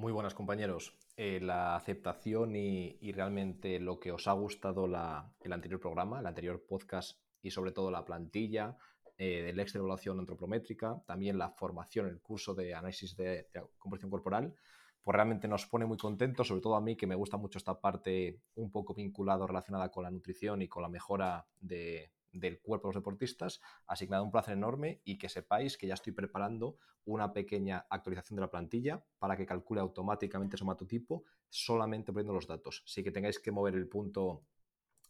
Muy buenas compañeros. Eh, la aceptación y, realmente lo que os ha gustado el anterior programa, el anterior podcast y sobre todo la plantilla eh, de evaluación antropométrica, también la formación, el curso de análisis de, de composición corporal, pues realmente nos pone muy contentos, sobre todo a mí que me gusta mucho esta parte un poco vinculada relacionada con la nutrición y con la mejora de, del cuerpo de los deportistas, así un placer enorme y que sepáis que ya estoy preparando una pequeña actualización de la plantilla para que calcule automáticamente somatotipo solamente poniendo los datos. Así que tengáis que mover el punto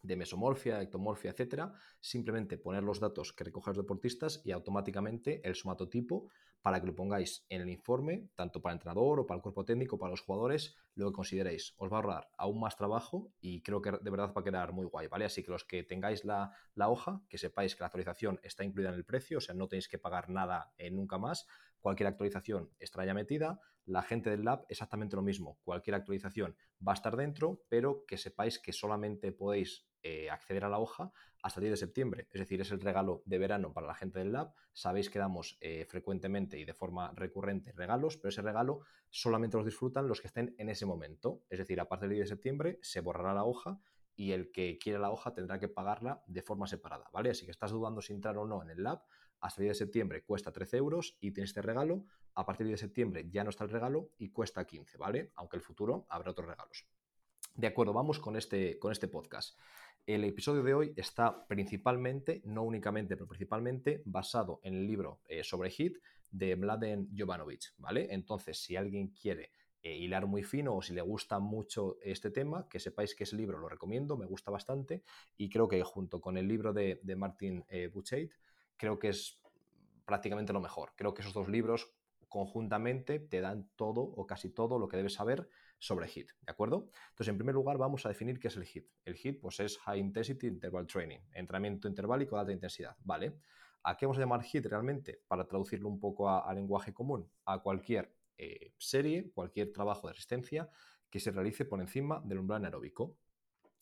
de mesomorfia, ectomorfia, etcétera, simplemente poner los datos que recogen los deportistas y automáticamente el somatotipo para que lo pongáis en el informe, tanto para el entrenador o para el cuerpo técnico, para los jugadores, lo que consideréis. Os va a ahorrar aún más trabajo y creo que de verdad va a quedar muy guay, ¿vale? Así que los que tengáis la, hoja, que sepáis que la actualización está incluida en el precio, o sea, no tenéis que pagar nada nunca más. Cualquier actualización estará ya metida. La gente del lab, exactamente lo mismo. Cualquier actualización va a estar dentro, pero que sepáis que solamente podéis eh, acceder a la hoja hasta el 10 de septiembre. Es decir, es el regalo de verano para la gente del lab. Sabéis que damos eh, frecuentemente y de forma recurrente regalos, pero ese regalo solamente los disfrutan los que estén en ese momento. Es decir, a partir del 10 de septiembre se borrará la hoja y el que quiera la hoja tendrá que pagarla de forma separada, ¿vale? Así que estás dudando si entrar o no en el lab, hasta el 10 de septiembre cuesta 13 euros y tienes este regalo, a partir del 10 de septiembre ya no está el regalo y cuesta 15, ¿vale? Aunque el futuro habrá otros regalos. De acuerdo, vamos con este, con este podcast. El episodio de hoy está principalmente, no únicamente, pero principalmente basado en el libro eh, sobre HIT de Mladen Jovanovic, ¿vale? Entonces, si alguien quiere eh, hilar muy fino o si le gusta mucho este tema, que sepáis que ese libro lo recomiendo, me gusta bastante y creo que junto con el libro de, Martin eh, creo que es prácticamente lo mejor. Creo que esos dos libros conjuntamente te dan todo o casi todo lo que debes saber sobre HIT, ¿de acuerdo? Entonces, en primer lugar, vamos a definir qué es el HIT. El HIT, pues, es High Intensity Interval Training, entrenamiento interválico de alta intensidad, ¿vale? ¿A qué vamos a llamar HIT realmente? Para traducirlo un poco a, lenguaje común, a cualquier eh, serie, cualquier trabajo de resistencia que se realice por encima del umbral anaeróbico.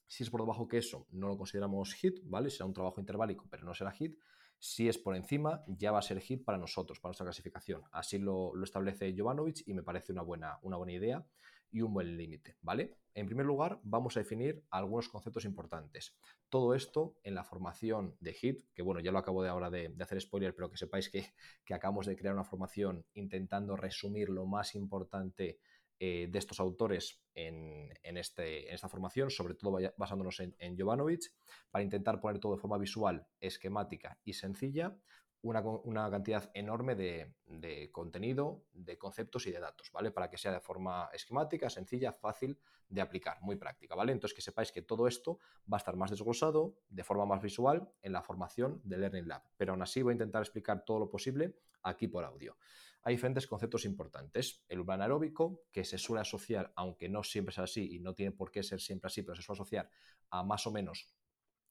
Si es por debajo que eso, no lo consideramos HIT, ¿vale? Será un trabajo interválico, pero no será HIT. Si es por encima, ya va a ser hit para nosotros, para nuestra clasificación. Así lo, establece Jovanovic y me parece una buena, una buena idea y un buen límite, ¿vale? En primer lugar, vamos a definir algunos conceptos importantes. Todo esto en la formación de HIT, que bueno, ya lo acabo de ahora de, hacer spoiler, pero que sepáis que, que, acabamos de crear una formación intentando resumir lo más importante eh, de estos autores en, este, en, esta formación, sobre todo basándonos en, en Jovanovic, para intentar poner todo de forma visual, esquemática y sencilla, una, cantidad enorme de, contenido, de conceptos y de datos, ¿vale? Para que sea de forma esquemática, sencilla, fácil de aplicar, muy práctica, ¿vale? Entonces que sepáis que todo esto va a estar más desglosado, de forma más visual, en la formación de Learning Lab. Pero aún así voy a intentar explicar todo lo posible aquí por audio hay diferentes conceptos importantes. El umbral aeróbico, que se suele asociar, aunque no siempre es así y no tiene por qué ser siempre así, pero se suele asociar a más o menos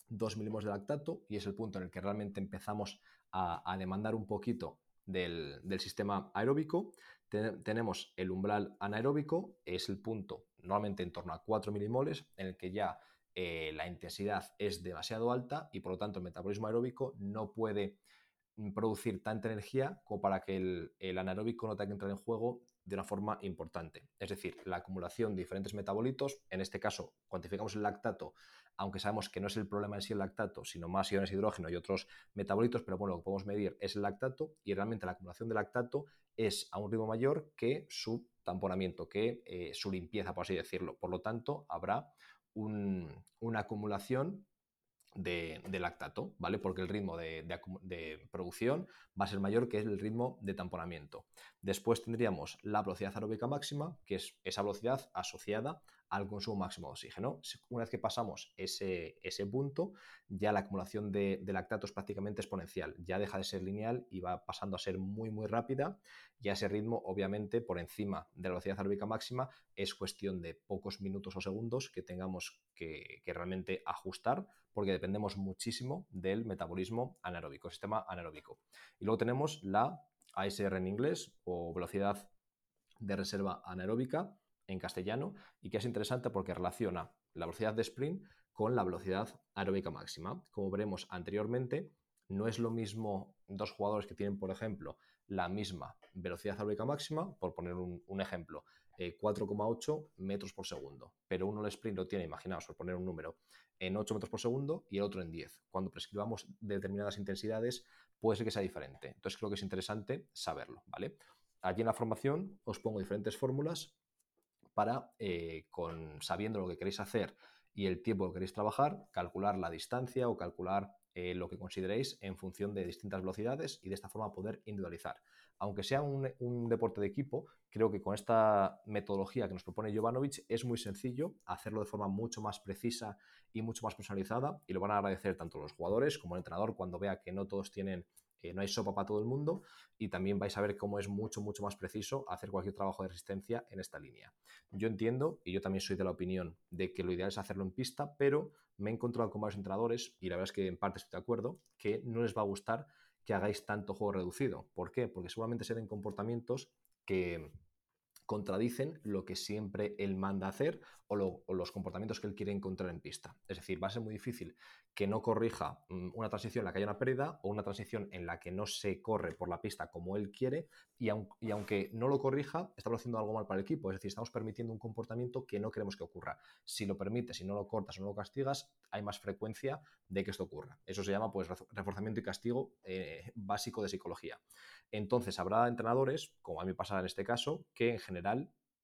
2 milímetros de lactato y es el punto en el que realmente empezamos a, demandar un poquito del, sistema aeróbico. tenemos el umbral anaeróbico, es el punto normalmente en torno a 4 milimoles, en el que ya eh, la intensidad es demasiado alta y por lo tanto el metabolismo aeróbico no puede producir tanta energía como para que el, anaeróbico no tenga que entrar en juego de una forma importante. Es decir, la acumulación de diferentes metabolitos, en este caso cuantificamos el lactato, aunque sabemos que no es el problema en sí el lactato, sino más iones de hidrógeno y otros metabolitos, pero bueno, lo que podemos medir es el lactato y realmente la acumulación de lactato es a un ritmo mayor que su tamponamiento, que eh, su limpieza, por así decirlo. Por lo tanto, habrá una acumulación de, lactato, ¿vale? Porque el ritmo de, de, producción va a ser mayor que el ritmo de tamponamiento. Después tendríamos la velocidad aeróbica máxima, que es esa velocidad asociada al consumo máximo de oxígeno. Una vez que pasamos ese, ese punto, ya la acumulación de, lactato es prácticamente exponencial, ya deja de ser lineal y va pasando a ser muy, muy rápida. Y a ese ritmo, obviamente, por encima de la velocidad aeróbica máxima, es cuestión de pocos minutos o segundos que tengamos que, realmente ajustar, porque dependemos muchísimo del metabolismo anaeróbico, sistema anaeróbico. Y luego tenemos la ASR en inglés o velocidad de reserva anaeróbica, en castellano y que es interesante porque relaciona la velocidad de sprint con la velocidad aeróbica máxima. Como veremos anteriormente, no es lo mismo dos jugadores que tienen, por ejemplo, la misma velocidad aeróbica máxima, por poner un, ejemplo, 4,8 metros por segundo, pero uno el sprint lo tiene, imaginaos, por poner un número, en 8 metros por segundo y el otro en 10. Cuando prescribamos determinadas intensidades, puede ser que sea diferente. Entonces creo que es interesante saberlo, ¿vale? Allí en la formación os pongo diferentes fórmulas para, eh, con, sabiendo lo que queréis hacer y el tiempo que queréis trabajar, calcular la distancia o calcular eh, lo que consideréis en función de distintas velocidades y de esta forma poder individualizar. Aunque sea un, deporte de equipo, creo que con esta metodología que nos propone Jovanovic es muy sencillo hacerlo de forma mucho más precisa y mucho más personalizada y lo van a agradecer tanto los jugadores como el entrenador cuando vea que no todos tienen no hay sopa para todo el mundo y también vais a ver cómo es mucho, mucho más preciso hacer cualquier trabajo de resistencia en esta línea. Yo entiendo, y yo también soy de la opinión de que lo ideal es hacerlo en pista, pero me he encontrado con varios entrenadores, y la verdad es que en parte estoy de acuerdo, que no les va a gustar que hagáis tanto juego reducido. ¿Por qué? Porque seguramente se den comportamientos que contradicen lo que siempre él manda hacer o, los comportamientos que él quiere encontrar en pista. Es decir, va a ser muy difícil que no corrija mm, una transición en la que haya una pérdida o una transición en la que no se corre por la pista como él quiere y, aunque no lo corrija, estamos haciendo algo mal para el equipo. Es decir, estamos permitiendo un comportamiento que no queremos que ocurra. Si lo permites, si no lo cortas o no lo castigas, hay más frecuencia de que esto ocurra. Eso se llama pues reforzamiento y castigo eh, básico de psicología. Entonces, habrá entrenadores, como a mí en este caso, que en general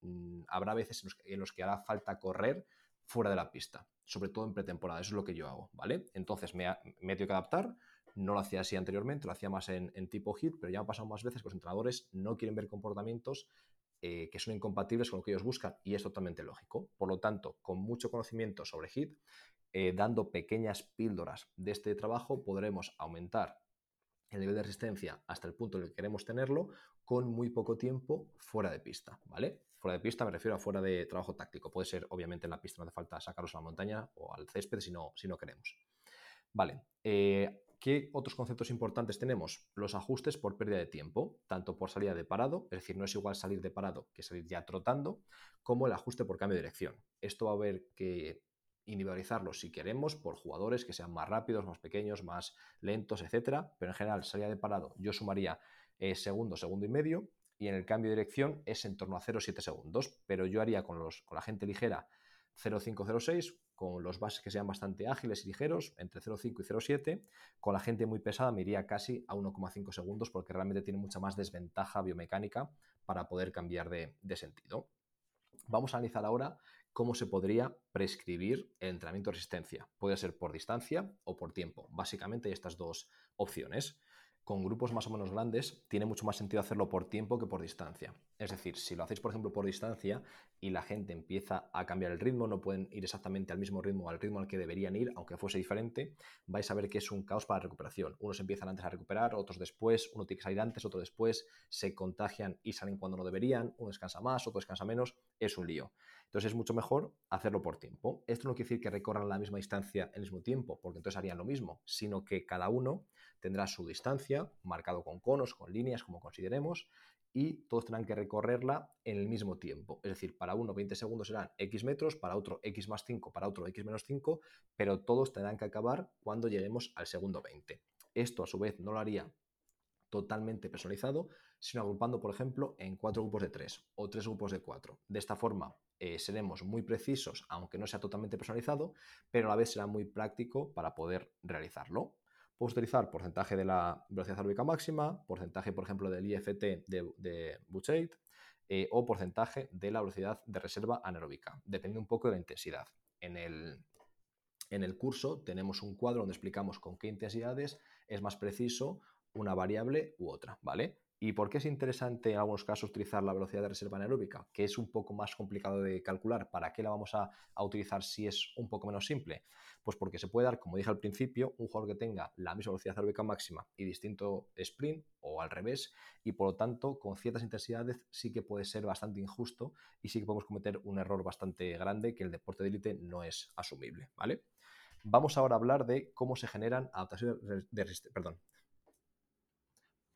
mm, habrá veces en los, que, hará falta correr fuera de la pista, sobre todo en pretemporada. Eso es lo que yo hago, ¿vale? Entonces, me, me he tenido que adaptar. No lo hacía así anteriormente, lo hacía más en, tipo hit, pero ya ha pasado más veces que los entrenadores no quieren ver comportamientos eh, que son incompatibles con lo que ellos buscan y es totalmente lógico. Por lo tanto, con mucho conocimiento sobre hit, eh, dando pequeñas píldoras de este trabajo, podremos aumentar el nivel de resistencia hasta el punto en el que queremos tenerlo con muy poco tiempo fuera de pista, ¿vale? Fuera de pista me refiero a fuera de trabajo táctico. Puede ser, obviamente, en la pista no hace falta sacaros a la montaña o al césped si no, si no queremos. Vale, eh, ¿qué otros conceptos importantes tenemos? Los ajustes por pérdida de tiempo, tanto por salida de parado, es decir, no es igual salir de parado que salir ya trotando, como el ajuste por cambio de dirección. Esto va a ver que individualizarlo si queremos por jugadores que sean más rápidos, más pequeños, más lentos, etcétera. Pero en general, salida de parado, yo sumaría eh, segundo, segundo y medio. Y en el cambio de dirección es en torno a 0,7 segundos. Pero yo haría con, los, con la gente ligera 0,5-0,6, con los bases que sean bastante ágiles y ligeros, entre 0,5 y 0,7. Con la gente muy pesada me iría casi a 1,5 segundos porque realmente tiene mucha más desventaja biomecánica para poder cambiar de, de sentido. Vamos a analizar ahora cómo se podría prescribir el entrenamiento de resistencia. Puede ser por distancia o por tiempo. Básicamente hay estas dos opciones con grupos más o menos grandes tiene mucho más sentido hacerlo por tiempo que por distancia. Es decir, si lo hacéis, por ejemplo, por distancia y la gente empieza a cambiar el ritmo, no pueden ir exactamente al mismo ritmo, al ritmo al que deberían ir, aunque fuese diferente, vais a ver que es un caos para la recuperación. Unos empiezan antes a recuperar, otros después, uno tiene que salir antes, otro después, se contagian y salen cuando no deberían, uno descansa más, otro descansa menos, es un lío. Entonces es mucho mejor hacerlo por tiempo. Esto no quiere decir que recorran la misma distancia el mismo tiempo, porque entonces harían lo mismo, sino que cada uno tendrá su distancia, marcado con conos, con líneas, como consideremos, y todos tendrán que recorrerla en el mismo tiempo. Es decir, para uno 20 segundos serán X metros, para otro X más 5, para otro X menos 5, pero todos tendrán que acabar cuando lleguemos al segundo 20. Esto a su vez no lo haría totalmente personalizado, sino agrupando, por ejemplo, en cuatro grupos de tres o tres grupos de cuatro. De esta forma eh, seremos muy precisos, aunque no sea totalmente personalizado, pero a la vez será muy práctico para poder realizarlo. Puedes utilizar porcentaje de la velocidad aeróbica máxima, porcentaje, por ejemplo, del IFT de, de eh, o porcentaje de la velocidad de reserva anaeróbica, depende un poco de la intensidad. En el, en el curso tenemos un cuadro donde explicamos con qué intensidades es más preciso una variable u otra, ¿vale? ¿Y por qué es interesante en algunos casos utilizar la velocidad de reserva anaeróbica? Que es un poco más complicado de calcular. ¿Para qué la vamos a, utilizar si es un poco menos simple? Pues porque se puede dar, como dije al principio, un jugador que tenga la misma velocidad aeróbica máxima y distinto sprint o al revés, y por lo tanto, con ciertas intensidades sí que puede ser bastante injusto y sí que podemos cometer un error bastante grande que el deporte de élite no es asumible, ¿vale? Vamos ahora a hablar de cómo se generan adaptaciones de, de perdón,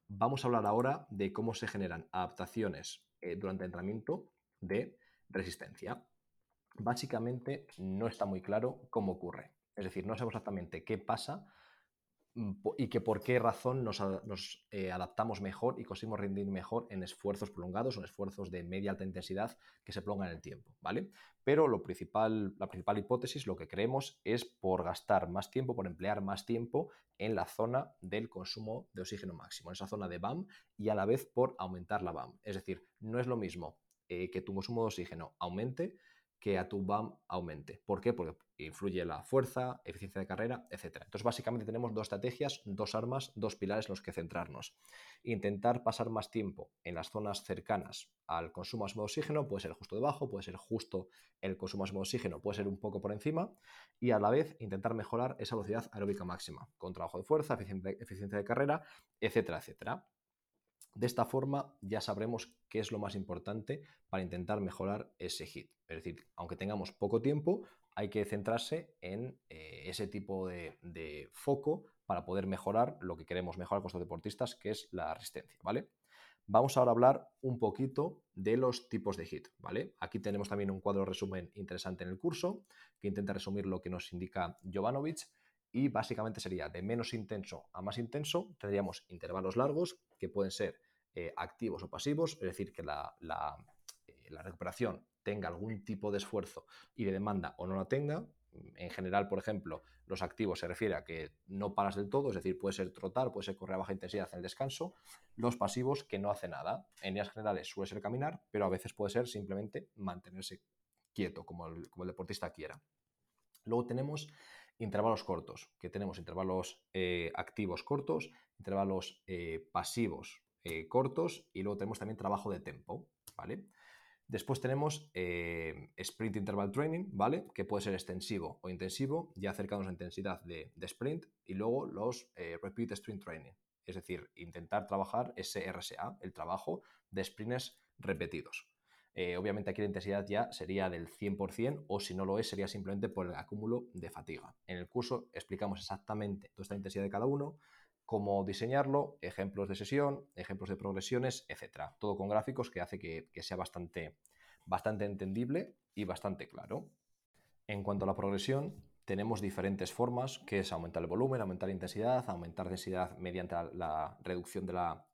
Vamos a hablar ahora de cómo se generan adaptaciones eh, durante el entrenamiento de resistencia. Básicamente no está muy claro cómo ocurre. Es decir, no sabemos exactamente qué pasa y que por qué razón nos, eh, adaptamos mejor y conseguimos rendir mejor en esfuerzos prolongados o en esfuerzos de media alta intensidad que se prolongan en el tiempo, ¿vale? Pero lo principal, la principal hipótesis, lo que creemos es por gastar más tiempo, por emplear más tiempo en la zona del consumo de oxígeno máximo, en esa zona de BAM y a la vez por aumentar la BAM. Es decir, no es lo mismo eh, que tu consumo de oxígeno aumente que a tu BAM aumente. ¿Por qué? Porque influye la fuerza, eficiencia de carrera, etc. Entonces, básicamente tenemos dos estrategias, dos armas, dos pilares en los que centrarnos. Intentar pasar más tiempo en las zonas cercanas al consumo máximo de oxígeno, puede ser justo debajo, puede ser justo el consumo máximo de oxígeno, puede ser un poco por encima, y a la vez intentar mejorar esa velocidad aeróbica máxima, con trabajo de fuerza, eficiencia de carrera, etcétera, etcétera. De esta forma ya sabremos qué es lo más importante para intentar mejorar ese hit. Es decir, aunque tengamos poco tiempo, hay que centrarse en eh, ese tipo de, foco para poder mejorar lo que queremos mejorar con los deportistas, que es la resistencia, ¿vale? Vamos ahora a hablar un poquito de los tipos de hit, ¿vale? Aquí tenemos también un cuadro resumen interesante en el curso que intenta resumir lo que nos indica Jovanovic y básicamente sería de menos intenso a más intenso, tendríamos intervalos largos que pueden ser eh, activos o pasivos, es decir, que la, eh, la, recuperación tenga algún tipo de esfuerzo y de demanda o no la tenga. En general, por ejemplo, los activos se refiere a que no paras del todo, es decir, puede ser trotar, puede ser correr a baja intensidad en el descanso. Los pasivos que no hace nada. En líneas generales suele ser caminar, pero a veces puede ser simplemente mantenerse quieto, como el, como el deportista quiera. Luego tenemos intervalos cortos, que tenemos intervalos eh, activos cortos, intervalos pasivos eh, cortos y luego tenemos también trabajo de tempo, ¿vale? Después tenemos eh, sprint interval training, ¿vale? Que puede ser extensivo o intensivo, ya acercamos a intensidad de, sprint, y luego los eh, repeat sprint training, es decir, intentar trabajar ese RSA, el trabajo de sprints repetidos. obviamente aquí la intensidad ya sería del 100% o si no lo es sería simplemente por el acúmulo de fatiga. En el curso explicamos exactamente toda esta intensidad de cada uno, cómo diseñarlo, ejemplos de sesión, ejemplos de progresiones, etcétera. Todo con gráficos que hace que, sea bastante, bastante entendible y bastante claro. En cuanto a la progresión, tenemos diferentes formas, que es aumentar el volumen, aumentar la intensidad, aumentar densidad mediante la, reducción de la,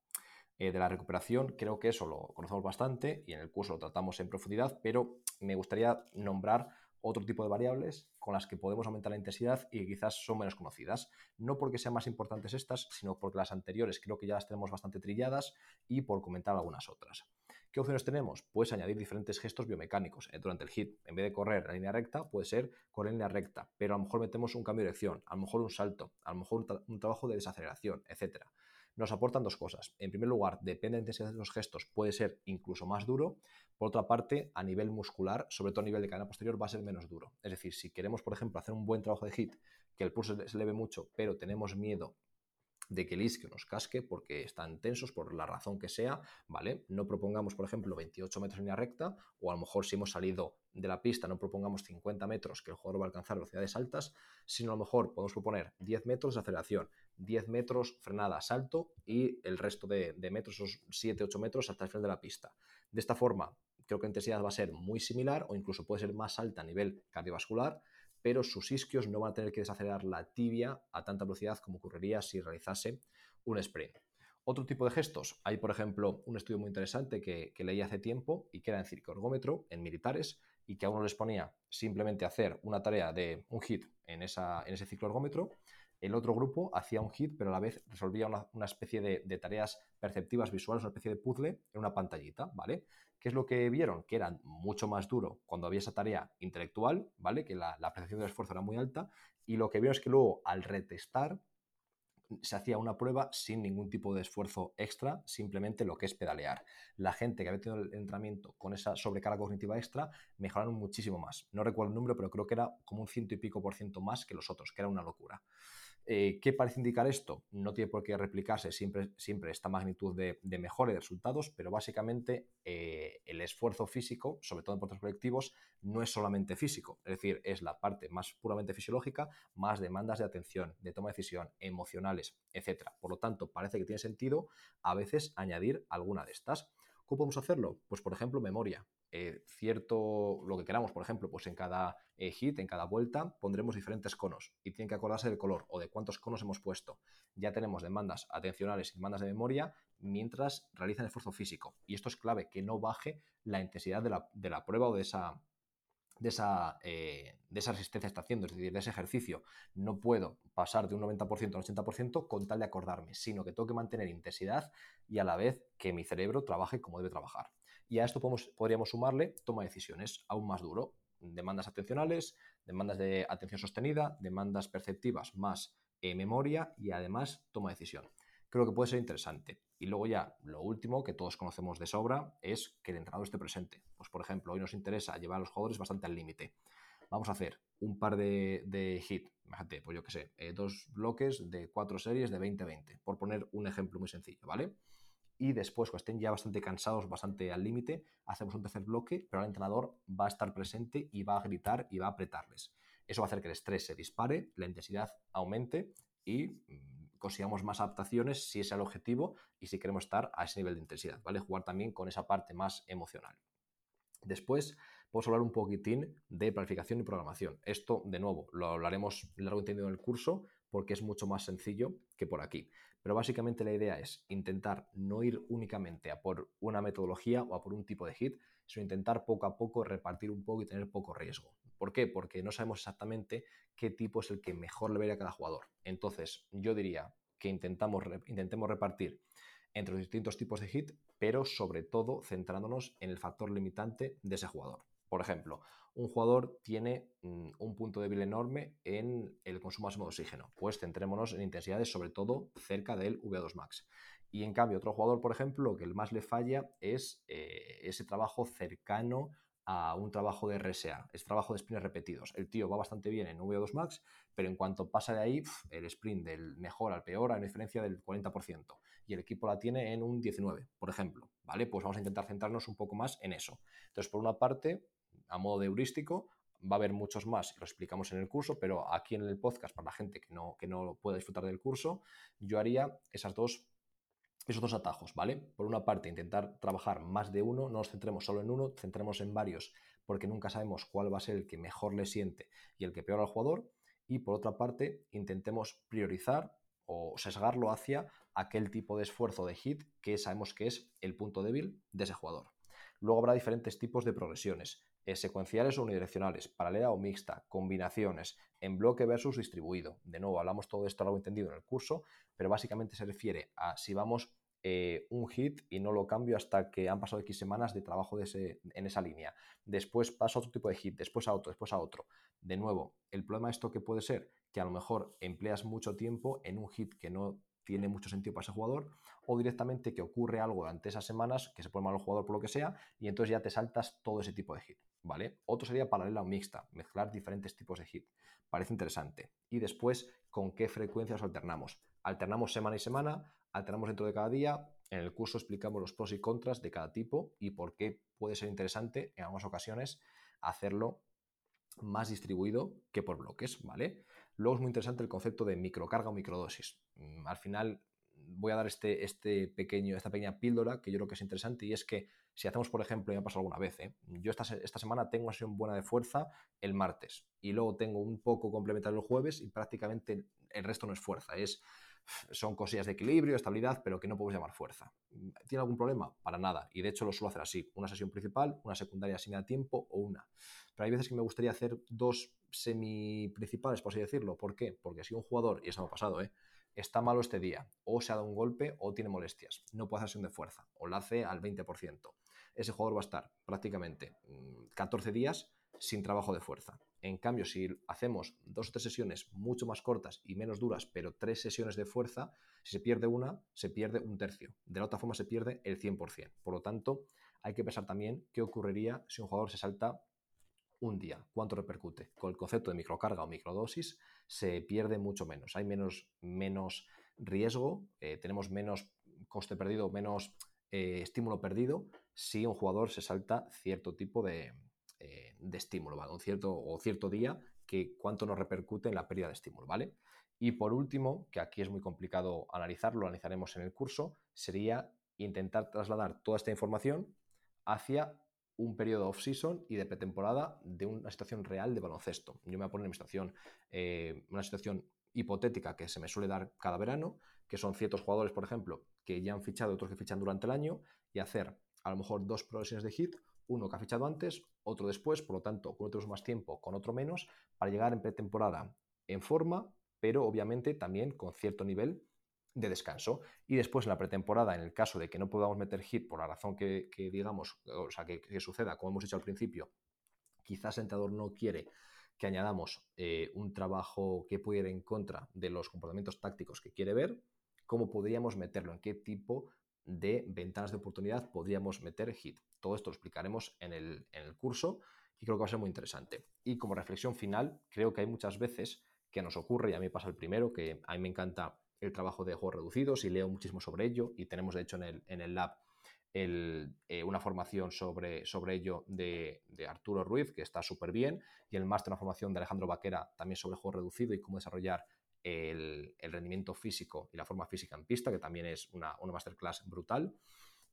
eh, de la recuperación. Creo que eso lo conocemos bastante y en el curso lo tratamos en profundidad, pero me gustaría nombrar otro tipo de variables con las que podemos aumentar la intensidad y quizás son menos conocidas. No porque sean más importantes estas, sino porque las anteriores creo que ya las tenemos bastante trilladas y por comentar algunas otras. ¿Qué opciones tenemos? Puedes añadir diferentes gestos biomecánicos eh, durante el hit. En vez de correr en línea recta, puede ser correr en línea recta, pero a lo mejor metemos un cambio de dirección, a lo mejor un salto, a lo mejor un, trabajo de desaceleración, etcétera nos aportan dos cosas. En primer lugar, depende de la intensidad de los gestos, puede ser incluso más duro. Por otra parte, a nivel muscular, sobre todo a nivel de cadena posterior, va a ser menos duro. Es decir, si queremos, por ejemplo, hacer un buen trabajo de hit, que el pulso se eleve mucho, pero tenemos miedo de que el isquio nos casque porque están tensos por la razón que sea, ¿vale? No propongamos, por ejemplo, 28 metros en línea recta o a lo mejor si hemos salido de la pista no propongamos 50 metros que el jugador va a alcanzar velocidades altas, sino a lo mejor podemos proponer 10 metros de aceleración, 10 metros frenada, salto y el resto de, metros, esos 7-8 metros hasta el final de la pista. De esta forma, creo que la intensidad va a ser muy similar o incluso puede ser más alta a nivel cardiovascular, pero sus isquios no van a tener que desacelerar la tibia a tanta velocidad como ocurriría si realizase un sprint. Otro tipo de gestos, hay por ejemplo un estudio muy interesante que, leí hace tiempo y que era en circoergómetro, en militares, y que a uno les ponía simplemente hacer una tarea de un hit en, ese ciclo ergómetro el otro grupo hacía un hit, pero a la vez resolvía una, especie de, tareas perceptivas visuales, una especie de puzzle en una pantallita, ¿vale? ¿Qué es lo que vieron? Que era mucho más duro cuando había esa tarea intelectual, ¿vale? Que la, la percepción del esfuerzo era muy alta. Y lo que vieron es que luego, al retestar, se hacía una prueba sin ningún tipo de esfuerzo extra, simplemente lo que es pedalear. La gente que había tenido el entrenamiento con esa sobrecarga cognitiva extra mejoraron muchísimo más. No recuerdo el número, pero creo que era como un ciento y pico por ciento más que los otros, que era una locura. Eh, ¿Qué parece indicar esto? No tiene por qué replicarse siempre, siempre esta magnitud de, de resultados, pero básicamente eh, el esfuerzo físico, sobre todo en deportes colectivos, no es solamente físico, es decir, es la parte más puramente fisiológica, más demandas de atención, de toma de decisión, emocionales, etc. Por lo tanto, parece que tiene sentido a veces añadir alguna de estas. ¿Cómo podemos hacerlo? Pues por ejemplo, memoria. Eh, cierto, lo que queramos, por ejemplo, pues en cada eh, hit, en cada vuelta, pondremos diferentes conos y tienen que acordarse del color o de cuántos conos hemos puesto. Ya tenemos demandas atencionales y demandas de memoria mientras realizan esfuerzo físico. Y esto es clave, que no baje la intensidad de la, de la prueba o de esa, de esa, eh, de esa resistencia está haciendo, es decir, de ese ejercicio. No puedo pasar de un 90% a un 80% con tal de acordarme, sino que tengo que mantener intensidad y a la vez que mi cerebro trabaje como debe trabajar. Y a esto podríamos sumarle toma de decisiones aún más duro, demandas atencionales, demandas de atención sostenida, demandas perceptivas más eh, memoria y además toma de decisión creo que puede ser interesante. Y luego ya, lo último que todos conocemos de sobra es que el entrenador esté presente. Pues por ejemplo, hoy nos interesa llevar a los jugadores bastante al límite. Vamos a hacer un par de, hit, imagínate, pues yo qué sé, eh, dos bloques de cuatro series de 20-20, por poner un ejemplo muy sencillo, ¿vale? Y después, cuando estén ya bastante cansados, bastante al límite, hacemos un tercer bloque, pero el entrenador va a estar presente y va a gritar y va a apretarles. Eso va a hacer que el estrés se dispare, la intensidad aumente y mm, consigamos más adaptaciones si es el objetivo y si queremos estar a ese nivel de intensidad, ¿vale? Jugar también con esa parte más emocional. Después, podemos hablar un poquitín de planificación y programación. Esto, de nuevo, lo hablaremos largo entendido en el curso porque es mucho más sencillo que por aquí. Pero básicamente la idea es intentar no ir únicamente a por una metodología o a por un tipo de hit, sino intentar poco a poco repartir un poco y tener poco riesgo. ¿Por qué? Porque no sabemos exactamente qué tipo es el que mejor le vería a cada jugador. Entonces, yo diría que intentemos repartir entre los distintos tipos de hit, pero sobre todo centrándonos en el factor limitante de ese jugador. Por ejemplo, un jugador tiene mm, un punto débil enorme en el consumo máximo de oxígeno. Pues centrémonos en intensidades sobre todo cerca del VO2 max. Y en cambio, otro jugador, por ejemplo, lo que más le falla es eh, ese trabajo cercano a un trabajo de RSA, es trabajo de sprints repetidos. El tío va bastante bien en VO2 Max, pero en cuanto pasa de ahí, el sprint del mejor al peor hay una diferencia del 40%. Y el equipo la tiene en un 19, por ejemplo. ¿Vale? Pues vamos a intentar centrarnos un poco más en eso. Entonces, por una parte, a modo de heurístico, va a haber muchos más lo explicamos en el curso, pero aquí en el podcast, para la gente que no, que no pueda disfrutar del curso, yo haría esas dos esos dos atajos, ¿vale? Por una parte, intentar trabajar más de uno, no nos centremos solo en uno, centremos en varios, porque nunca sabemos cuál va a ser el que mejor le siente y el que peor al jugador. Y por otra parte, intentemos priorizar o sesgarlo hacia aquel tipo de esfuerzo de hit que sabemos que es el punto débil de ese jugador. Luego habrá diferentes tipos de progresiones, secuenciales o unidireccionales, paralela o mixta, combinaciones, en bloque versus distribuido. De nuevo, hablamos todo esto algo entendido en el curso, pero básicamente se refiere a si vamos eh, un hit y no lo cambio hasta que han pasado X semanas de trabajo en esa línea. Después paso a otro tipo de hit, después a otro, después a otro. De nuevo, el problema de esto que puede ser que a lo mejor empleas mucho tiempo en un hit que no tiene mucho sentido para ese jugador, o directamente que ocurre algo durante esas semanas, que se pone mal el jugador por lo que sea, y entonces ya te saltas todo ese tipo de hit, ¿vale? Otro sería paralela o mixta, mezclar diferentes tipos de hit. Parece interesante. Y después, ¿con qué frecuencia os alternamos? Alternamos semana y semana, alternamos dentro de cada día. En el curso explicamos los pros y contras de cada tipo y por qué puede ser interesante en algunas ocasiones hacerlo más distribuido que por bloques, ¿vale? Luego es muy interesante el concepto de microcarga o microdosis. Mm, al final voy a dar este, este pequeño, esta pequeña píldora que yo creo que es interesante y es que si hacemos, por ejemplo, ya me ha pasado alguna vez, ¿eh? yo esta, semana tengo una sesión buena de fuerza el martes y luego tengo un poco complementario el jueves y prácticamente el resto no es fuerza, es son cosillas de equilibrio, estabilidad, pero que no podemos llamar fuerza. ¿Tiene algún problema? Para nada. Y de hecho lo suelo hacer así. Una sesión principal, una secundaria sin a tiempo o una. Pero hay veces que me gustaría hacer dos semi principales, por así decirlo. ¿Por qué? Porque si un jugador, y eso me ha pasado, ¿eh? está malo este día, o se ha dado un golpe o tiene molestias, no puede hacer sesión de fuerza, o la hace al 20%. Ese jugador va a estar prácticamente 14 mm, días sin trabajo de fuerza. En cambio, si hacemos dos o tres sesiones mucho más cortas y menos duras, pero tres sesiones de fuerza, si se pierde una, se pierde un tercio. De la otra forma se pierde el 100%. Por lo tanto, hay que pensar también qué ocurriría si un jugador se salta un día, cuánto repercute. Con el concepto de microcarga o microdosis se pierde mucho menos. Hay menos, menos riesgo, eh, tenemos menos coste perdido, menos eh, estímulo perdido si un jugador se salta cierto tipo de, eh, de estímulo, ¿vale? Un cierto o cierto día que cuánto nos repercute en la pérdida de estímulo, ¿vale? Y por último, que aquí es muy complicado analizarlo, lo analizaremos en el curso, sería intentar trasladar toda esta información hacia un periodo off-season y de pretemporada de una situación real de baloncesto. Yo me voy a poner en situación, eh, una situación hipotética que se me suele dar cada verano, que son ciertos jugadores, por ejemplo, que ya han fichado, otros que fichan durante el año, y hacer a lo mejor dos progresiones de hit, uno que ha fichado antes, otro después, por lo tanto, con otros más tiempo, con otro menos, para llegar en pretemporada en forma, pero obviamente también con cierto nivel de descanso. Y después en la pretemporada, en el caso de que no podamos meter hit por la razón que, digamos, o sea, que, suceda, como hemos dicho al principio, quizás el entrenador no quiere que añadamos eh, un trabajo que pudiera ir en contra de los comportamientos tácticos que quiere ver, cómo podríamos meterlo, en qué tipo de ventanas de oportunidad podríamos meter hit. Todo esto lo explicaremos en el, en el curso y creo que va a ser muy interesante. Y como reflexión final, creo que hay muchas veces que nos ocurre, y a mí pasa el primero, que a mí me encanta el trabajo de juegos reducidos y leo muchísimo sobre ello y tenemos de hecho en el, en el lab eh, una formación sobre, sobre ello de, Arturo Ruiz, que está súper bien, y el máster, una formación de Alejandro Vaquera también sobre juego reducido y cómo desarrollar el, rendimiento físico y la forma física en pista, que también es una, una masterclass brutal.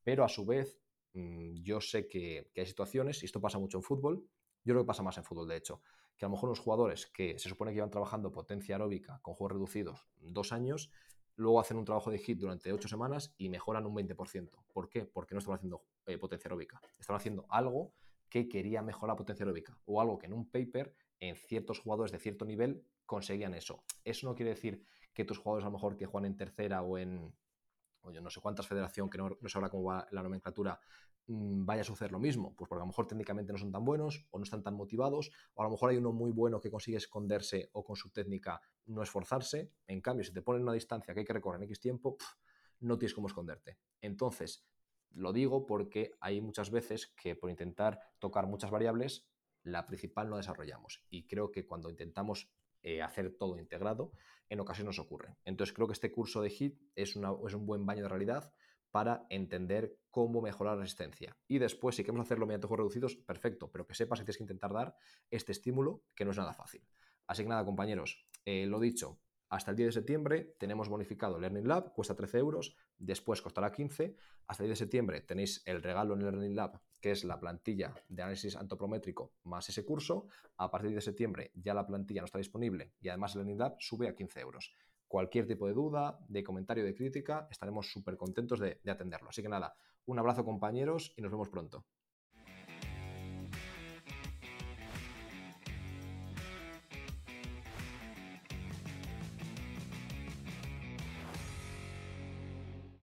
Pero a su vez, mm, yo sé que, hay situaciones, y esto pasa mucho en fútbol, yo creo que pasa más en fútbol, de hecho, que a lo mejor los jugadores que se supone que iban trabajando potencia aeróbica con juegos reducidos dos años, luego hacen un trabajo de hit durante ocho semanas y mejoran un 20%. ¿Por qué? Porque no estaban haciendo eh, potencia aeróbica. Estaban haciendo algo que quería mejorar potencia aeróbica o algo que en un paper, en ciertos jugadores de cierto nivel, conseguían eso. Eso no quiere decir que tus jugadores a lo mejor que juegan en tercera o en, o yo no sé cuántas federación, que no, no ahora cómo va la nomenclatura, Mm, vaya a suceder lo mismo, pues porque a lo mejor técnicamente no son tan buenos o no están tan motivados, o a lo mejor hay uno muy bueno que consigue esconderse o con su técnica no esforzarse, en cambio si te ponen una distancia que hay que recorrer en X tiempo, no tienes cómo esconderte. Entonces, lo digo porque hay muchas veces que por intentar tocar muchas variables, la principal no desarrollamos. Y creo que cuando intentamos eh, hacer todo integrado, en ocasiones nos ocurre. Entonces creo que este curso de HIT es, un buen baño de realidad para entender cómo mejorar la resistencia. Y después, si queremos hacerlo mediante juegos reducidos, perfecto, pero que sepas que tienes que intentar dar este estímulo, que no es nada fácil. Así que nada, compañeros, eh, lo dicho, hasta el 10 de septiembre tenemos bonificado Learning Lab, cuesta 13 euros, después costará 15. Hasta el 10 de septiembre tenéis el regalo en el Learning Lab, que es la plantilla de análisis antropométrico más ese curso. A partir de septiembre ya la plantilla no está disponible y además el Lab sube a 15 euros cualquier tipo de duda, de comentario, de crítica, estaremos súper contentos de, de atenderlo. Así que nada, un abrazo compañeros y nos vemos pronto.